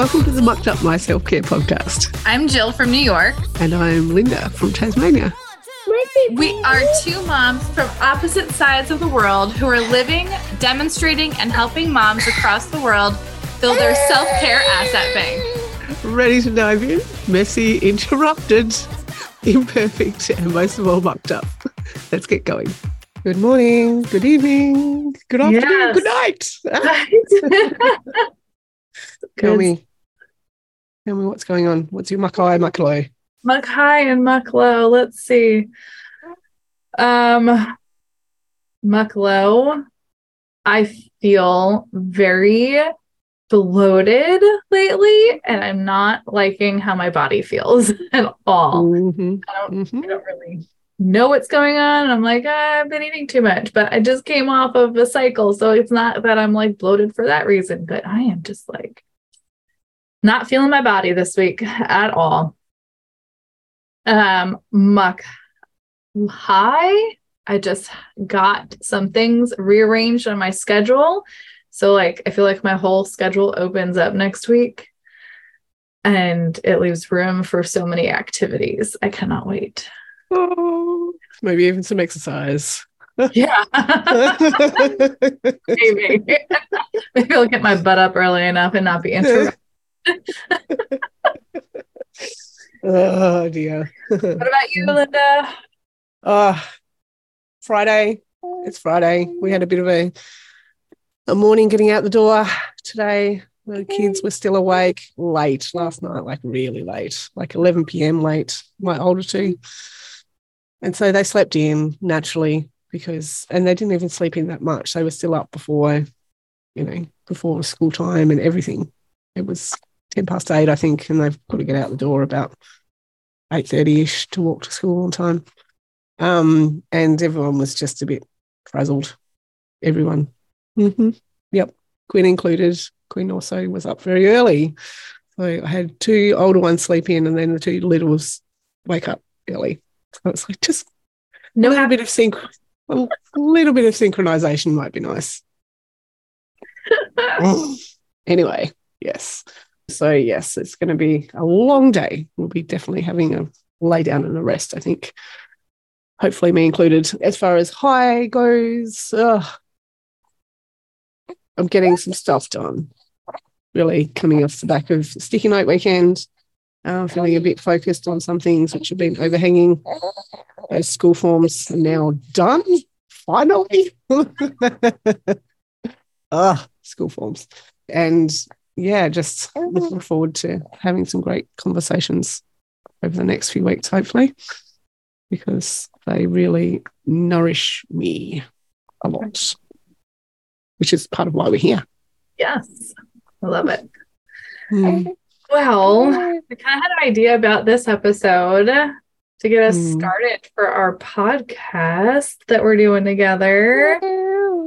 Welcome to the Mucked Up My Self Care podcast. I'm Jill from New York. And I'm Linda from Tasmania. We are two moms from opposite sides of the world who are living, demonstrating, and helping moms across the world build their self care asset bank. Ready to dive in? Messy, interrupted, imperfect, and most of all, mucked up. Let's get going. Good morning, good evening, good afternoon, yes. good night. Tell me, tell me what's going on. What's your muck high, muck low? Muck high and Mucklow. Let's see. Um, Mucklow. I feel very bloated lately, and I'm not liking how my body feels at all. Mm-hmm. I don't. Mm-hmm. I don't really know what's going on. I'm like, ah, I've been eating too much, but I just came off of a cycle. So it's not that I'm like bloated for that reason, but I am just like not feeling my body this week at all. Um, muck high. I just got some things rearranged on my schedule. So like I feel like my whole schedule opens up next week and it leaves room for so many activities. I cannot wait. Oh, maybe even some exercise. Yeah. maybe. maybe I'll get my butt up early enough and not be interrupted. Oh dear. what about you, Linda? Uh Friday. It's Friday. We had a bit of a a morning getting out the door today. The kids were still awake late last night, like really late, like 11 p.m. late, my older two. And so they slept in naturally because, and they didn't even sleep in that much. They were still up before, you know, before school time and everything. It was 10 past eight, I think, and they've got to get out the door about 8.30ish to walk to school on time. Um, and everyone was just a bit frazzled. Everyone. Mm-hmm. Yep. Quinn included. Quinn also was up very early. So I had two older ones sleep in and then the two littles wake up early. So it's like just no a little bit of sync a little bit of synchronization might be nice. anyway, yes. So, yes, it's going to be a long day. We'll be definitely having a lay down and a rest, I think. Hopefully, me included. As far as high goes, ugh, I'm getting some stuff done. Really coming off the back of Sticky Night weekend. Uh, feeling a bit focused on some things which have been overhanging. Those school forms are now done. Finally. ah, school forms. And yeah, just looking forward to having some great conversations over the next few weeks, hopefully, because they really nourish me a lot, which is part of why we're here. Yes, I love it. Mm. Well, we kind of had an idea about this episode to get us mm. started for our podcast that we're doing together.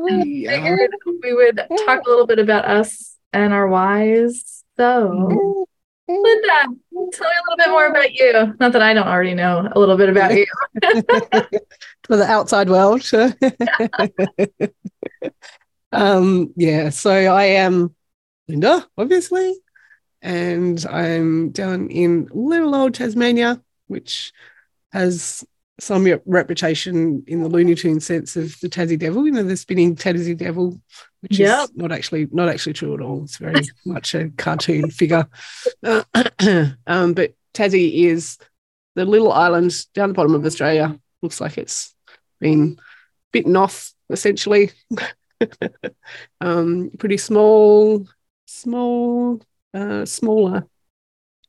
Yeah. figured we would talk a little bit about us and our whys. So, Linda, tell me a little bit more about you. Not that I don't already know a little bit about you. For the outside world. um, yeah, so I am Linda, obviously, and I'm down in little old Tasmania, which has some reputation in the Looney Tune sense of the Tassie Devil, you know, the spinning Tassie Devil, which yep. is not actually not actually true at all. It's very much a cartoon figure. Uh, um, but Tassie is the little island down the bottom of Australia. Looks like it's been bitten off essentially. um, pretty small, small, uh, smaller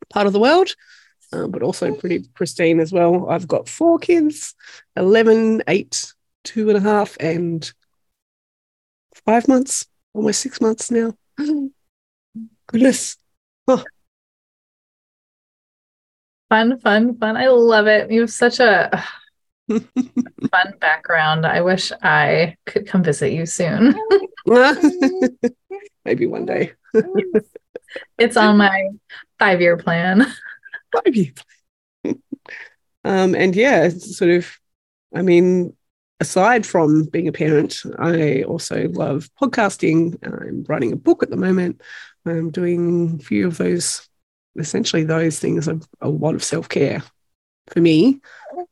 part of the world. Uh, but also pretty pristine as well. I've got four kids 11, 8, two and a half, and five months, almost six months now. Goodness. Oh. Fun, fun, fun. I love it. You have such a fun background. I wish I could come visit you soon. Maybe one day. it's on my five year plan. Five year plan. um, and yeah, sort of, I mean, aside from being a parent, I also love podcasting. I'm writing a book at the moment. I'm doing a few of those, essentially those things are a lot of self care for me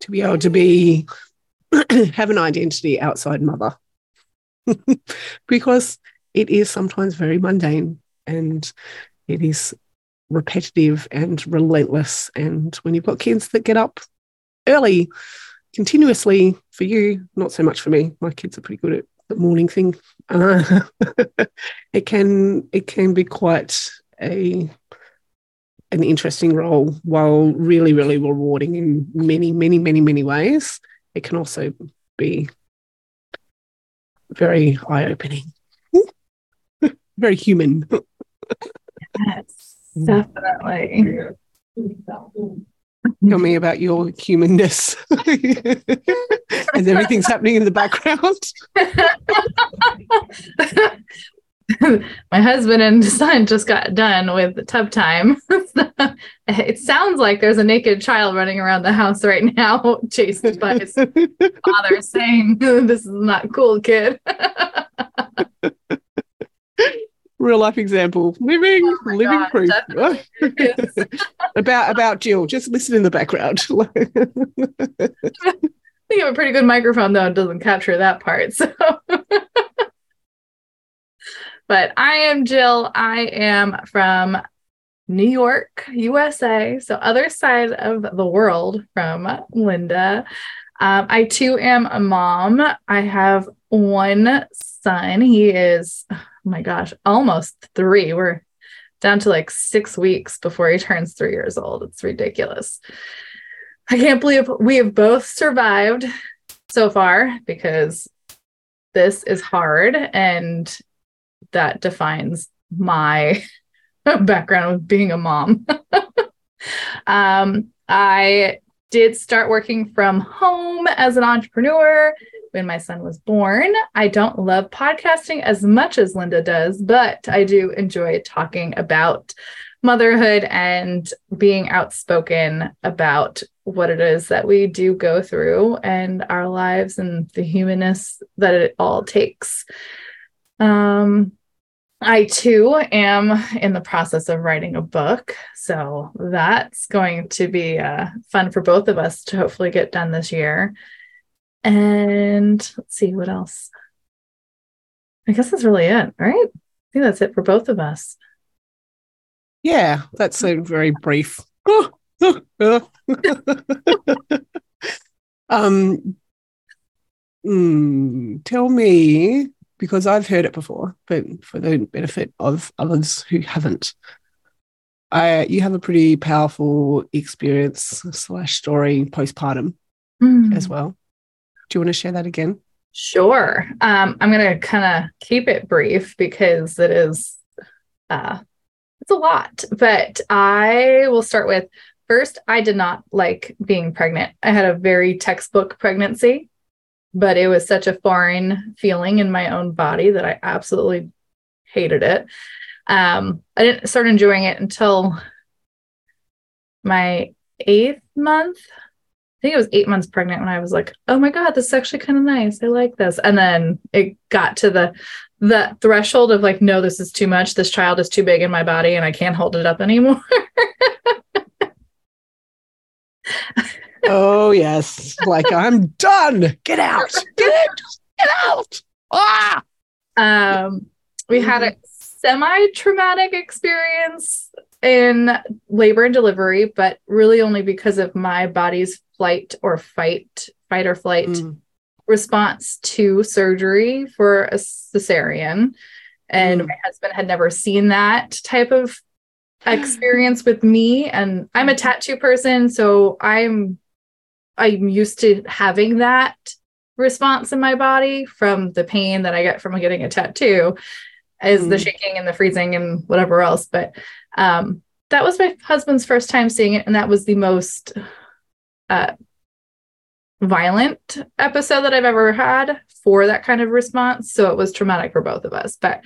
to be able to be have an identity outside mother because it is sometimes very mundane and it is repetitive and relentless. And when you've got kids that get up early, continuously for you, not so much for me. My kids are pretty good at the morning thing. Uh, it can it can be quite a an interesting role while really really rewarding in many many many many ways. It can also be very eye opening, very human. Yes, definitely. Tell me about your humanness and everything's happening in the background. My husband and son just got done with tub time. it sounds like there's a naked child running around the house right now, chased by his father, saying, This is not cool, kid. Real life example, living, Oh living God, proof. about about Jill. Just listen in the background. I think I have a pretty good microphone though. It doesn't capture that part. So but I am Jill. I am from New York, USA. So other side of the world from Linda. Um, I too am a mom. I have one son. He is, oh my gosh, almost three. We're down to like six weeks before he turns three years old. It's ridiculous. I can't believe we have both survived so far because this is hard and that defines my background of being a mom. um, I did start working from home as an entrepreneur when my son was born. I don't love podcasting as much as Linda does, but I do enjoy talking about motherhood and being outspoken about what it is that we do go through and our lives and the humanness that it all takes. Um, I too am in the process of writing a book. So that's going to be uh, fun for both of us to hopefully get done this year. And let's see what else. I guess that's really it, right? I think that's it for both of us. yeah, that's a very brief. um, mm, tell me because I've heard it before, but for the benefit of others who haven't. I, you have a pretty powerful experience slash story postpartum as well. Do you want to share that again? Sure. Um, I'm going to kind of keep it brief because it is, uh, it's a lot. But I will start with first, I did not like being pregnant. I had a very textbook pregnancy, but it was such a foreign feeling in my own body that I absolutely hated it. Um, I didn't start enjoying it until my eighth month. I think it was eight months pregnant when I was like, oh my God, this is actually kind of nice. I like this. And then it got to the the threshold of like, no, this is too much. This child is too big in my body and I can't hold it up anymore. Oh yes, like I'm done. Get out. Get out. Get out. Ah. um, we had a semi-traumatic experience in labor and delivery, but really only because of my body's flight or fight, fight or flight Mm. response to surgery for a cesarean. And Mm. my husband had never seen that type of experience with me. And I'm a tattoo person, so I'm I'm used to having that response in my body from the pain that I get from getting a tattoo is the Mm. shaking and the freezing and whatever else. But um that was my husband's first time seeing it, and that was the most uh violent episode that I've ever had for that kind of response. So it was traumatic for both of us. But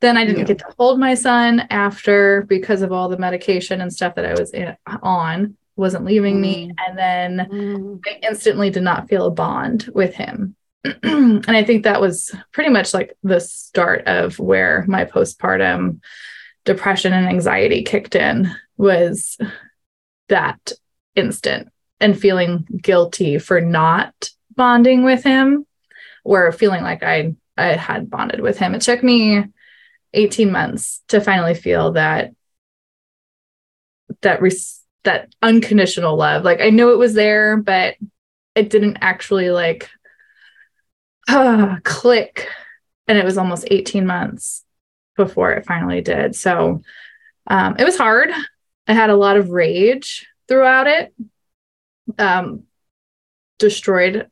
then I didn't Yeah. get to hold my son after because of all the medication and stuff that I was in, on wasn't leaving me. And then Mm. I instantly did not feel a bond with him. and I think that was pretty much like the start of where my postpartum depression and anxiety kicked in was that instant and feeling guilty for not bonding with him or feeling like I I had bonded with him. It took me 18 months to finally feel that that res- that unconditional love. Like I know it was there, but it didn't actually like uh, click. And it was almost 18 months before it finally did. So um, it was hard. I had a lot of rage throughout it. Um, destroyed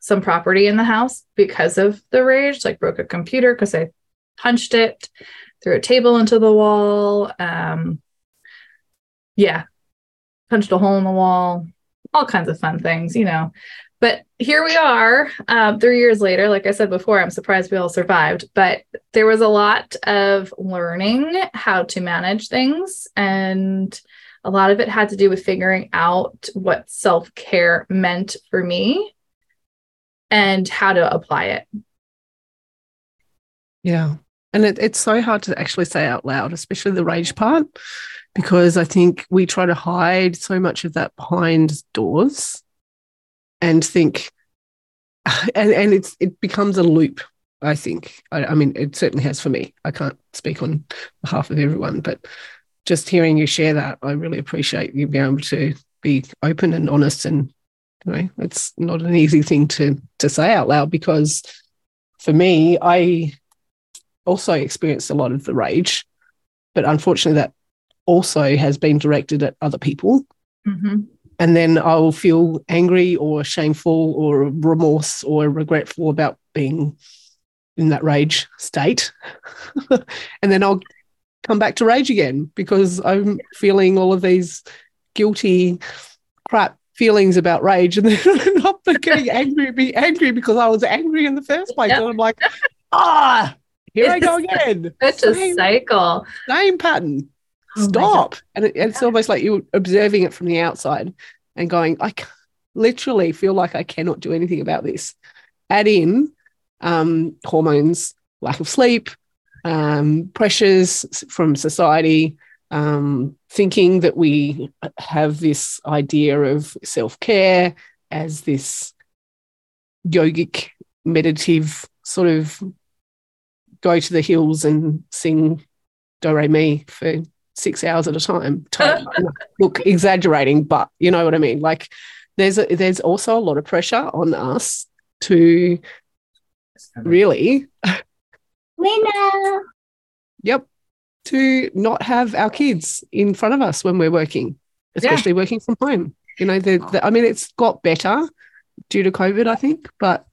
some property in the house because of the rage, like broke a computer because I punched it, threw a table into the wall. Um, yeah, punched a hole in the wall, all kinds of fun things, you know. But here we are, uh, three years later. Like I said before, I'm surprised we all survived, but there was a lot of learning how to manage things. And a lot of it had to do with figuring out what self care meant for me and how to apply it. Yeah. And it, it's so hard to actually say out loud, especially the rage part, because I think we try to hide so much of that behind doors and think, and, and it's it becomes a loop. I think. I, I mean, it certainly has for me. I can't speak on behalf of everyone, but just hearing you share that, I really appreciate you being able to be open and honest and you know, it's not an easy thing to to say out loud because for me, I also experienced a lot of the rage, but unfortunately, that also has been directed at other people. Mm-hmm. And then I'll feel angry or shameful or remorse or regretful about being in that rage state. and then I'll come back to rage again because I'm feeling all of these guilty crap feelings about rage and then I'm not getting angry be angry because I was angry in the first place. Yep. And I'm like, ah, here it's I go again. It's same, a cycle. Same pattern. Oh Stop. And it, it's almost like you're observing it from the outside and going, I literally feel like I cannot do anything about this. Add in um, hormones, lack of sleep, um, pressures from society, um, thinking that we have this idea of self care as this yogic, meditative sort of go to the hills and sing do re mi for six hours at a time. Look, exaggerating, but you know what I mean. Like, there's a, there's also a lot of pressure on us to really. Winner. Yep to not have our kids in front of us when we're working, especially yeah. working from home. You know, the, the, I mean, it's got better due to COVID, I think, but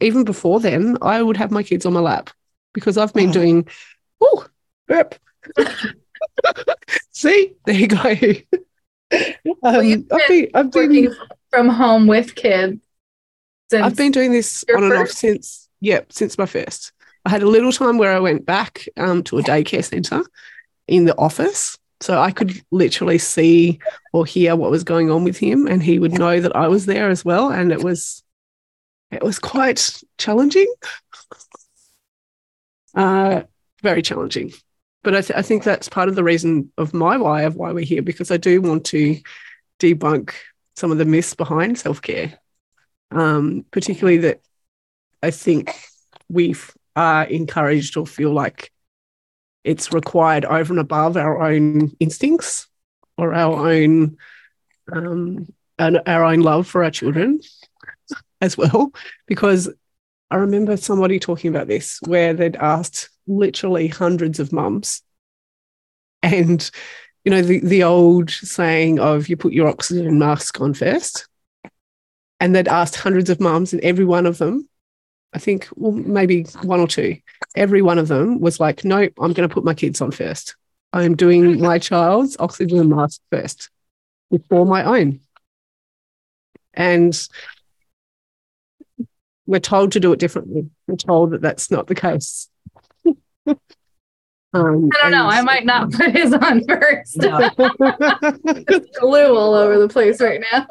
even before then, I would have my kids on my lap because I've been oh. doing, oh, burp. See, there you go. um, I've been, I've been from home with kids. I've been doing this on and off since, yeah, since my first. I had a little time where I went back um, to a daycare center in the office. So I could literally see or hear what was going on with him, and he would know that I was there as well. And it was, it was quite challenging, uh, very challenging. But I, th- I think that's part of the reason of my why of why we're here because I do want to debunk some of the myths behind self care, um, particularly that I think we've are encouraged or feel like it's required over and above our own instincts or our own um, and our own love for our children as well. Because I remember somebody talking about this where they'd asked literally hundreds of mums, and you know the the old saying of you put your oxygen mask on first, and they'd asked hundreds of mums, and every one of them I think, well, maybe one or two. Every one of them was like, nope, I'm going to put my kids on first. I am doing hmm. my child's oxygen mask first before my own. And we're told to do it differently. We're told that that's not the case. um, I don't know. I might not put his on first. No. glue all over the place right now.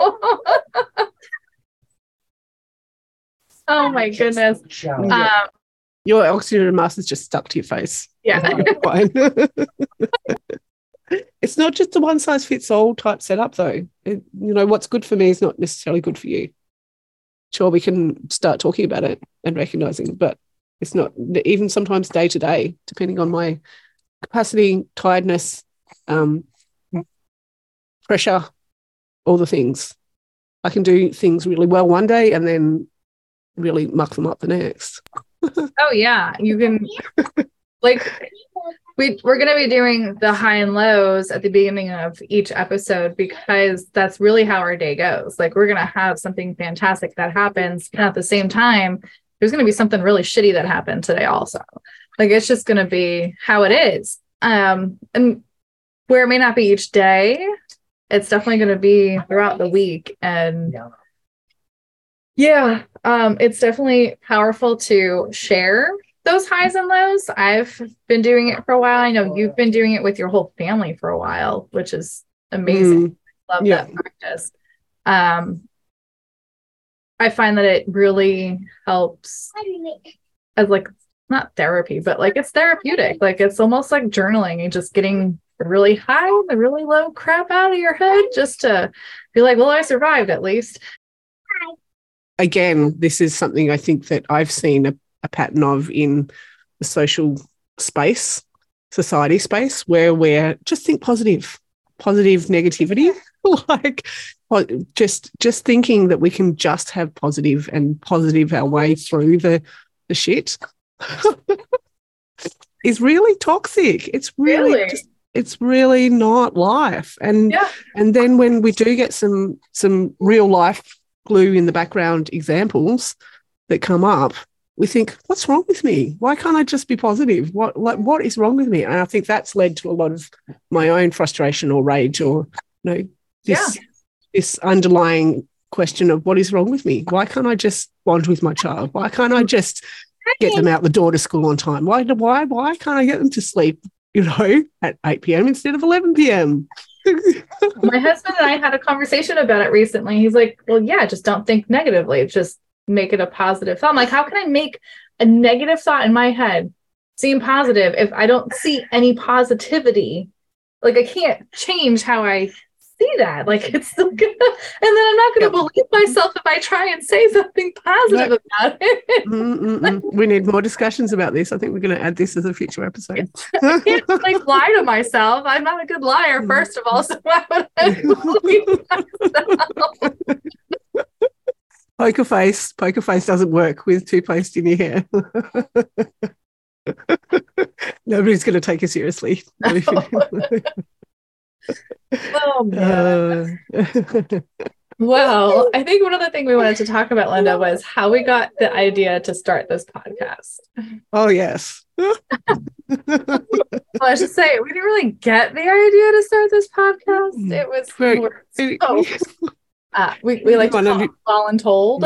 Oh my goodness. Um, Your oxygen mask is just stuck to your face. Yeah. It's not just a one size fits all type setup, though. It, you know, what's good for me is not necessarily good for you. Sure, we can start talking about it and recognizing it, but it's not even sometimes day to day, depending on my capacity, tiredness, um, pressure, all the things. I can do things really well one day and then really muck them up the next. oh yeah, you can like we we're going to be doing the high and lows at the beginning of each episode because that's really how our day goes. Like we're going to have something fantastic that happens and at the same time there's going to be something really shitty that happened today also. Like it's just going to be how it is. Um and where it may not be each day, it's definitely going to be throughout the week and yeah, um, it's definitely powerful to share those highs and lows. I've been doing it for a while. I know you've been doing it with your whole family for a while, which is amazing. Mm, Love yeah. that practice. Um, I find that it really helps as like not therapy, but like it's therapeutic. Like it's almost like journaling and just getting the really high, the really low crap out of your head just to be like, well, I survived at least. again, this is something I think that I've seen a, a pattern of in the social space, society space, where we're just think positive, positive negativity, like just just thinking that we can just have positive and positive our way through the the shit is really toxic. It's really, Really? just it's really not life. And Yeah. and then when we do get some some real life glue in the background examples that come up, we think, what's wrong with me? Why can't I just be positive? What like what is wrong with me? And I think that's led to a lot of my own frustration or rage or you know this this underlying question of what is wrong with me? Why can't I just bond with my child? Why can't I just get them out the door to school on time? Why why why can't I get them to sleep, you know, at 8 p.m. instead of 11 p.m.? My husband and I had a conversation about it recently. He's like, well, yeah, just don't think negatively. Just make it a positive thought. I'm like, how can I make a negative thought in my head seem positive if I don't see any positivity? Like I can't change how I see that. Like it's still gonna, and then I'm not gonna Yep. believe myself if I try and say something positive about it. We need more discussions about this. I think we're going to add this as a future episode. I can't like lie to myself. I'm not a good liar, mm. first of all. So why would I believe myself? poker face. Poker face doesn't work with toothpaste in your hair. Nobody's going to take you seriously. Oh man. Uh, Well, I think one other thing we wanted to talk about, Linda, was how we got the idea to start this podcast. oh, yes. Well, I should say we didn't really get the idea to start this podcast. It was more so, uh, we, we like to call who- and told.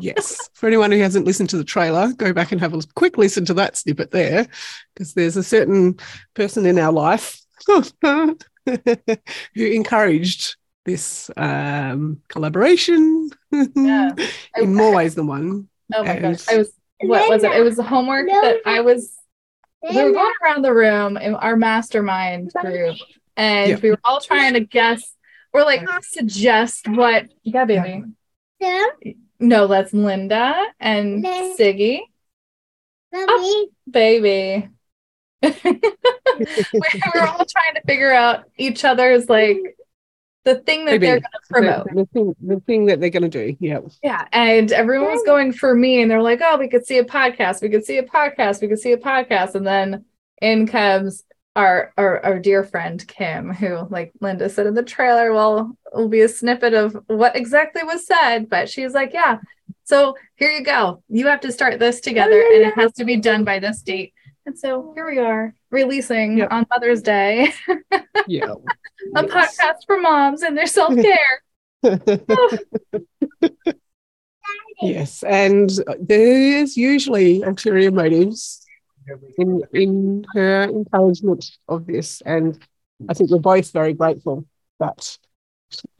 yes. For anyone who hasn't listened to the trailer, go back and have a quick listen to that snippet there, because there's a certain person in our life who encouraged this um, collaboration Yeah. in more ways than one. Oh my And- gosh. I was what was it? It was the homework that I was we were going around the room in our mastermind group and Yeah. we were all trying to guess or like suggest what yeah baby no that's linda and No. siggy baby we were all trying to figure out each other's like the thing that Maybe. they're going to promote The, the thing, the thing that they're going to do. Yeah. yeah, and everyone was going for me, and they're like, "Oh, we could see a podcast. We could see a podcast. We could see a podcast." And then in comes our our, our dear friend Kim, who, like Linda said in the trailer, well, will be a snippet of what exactly was said. But she's like, "Yeah, so here you go. You have to start this together, oh, and it has to be done by this date." And so here we are, releasing Yep. on Mother's Day Yeah. a Yes. podcast for moms and their self care. yes. And there's usually ulterior motives in, in her encouragement of this. And I think we're both very grateful that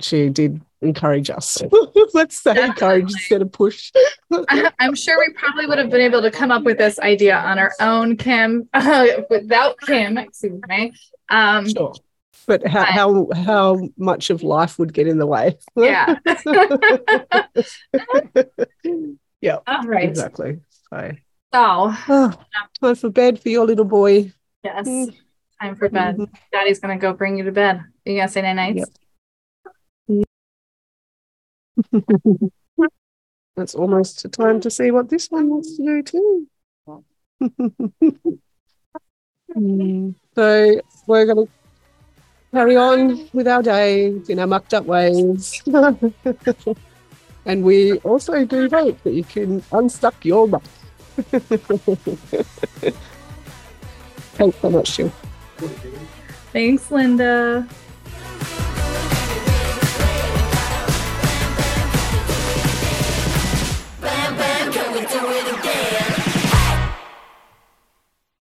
she did encourage us. Let's say encourage instead of push. I'm sure we probably would have been able to come up with this idea on our own, Kim, without Kim, excuse me. Um, Sure. But how, how how much of life would get in the way? yeah. yeah, All right. exactly. So So, oh, time for bed for your little boy. yes, Mm. time for bed. Daddy's going to go bring you to bed. You going to say night nights? Yep. It's almost time to see what this one wants to do too. So we're going to carry on with our day in our mucked up ways. and we also do hope that you can unstuck your muck. Thanks so much, Jill. Thanks, Linda.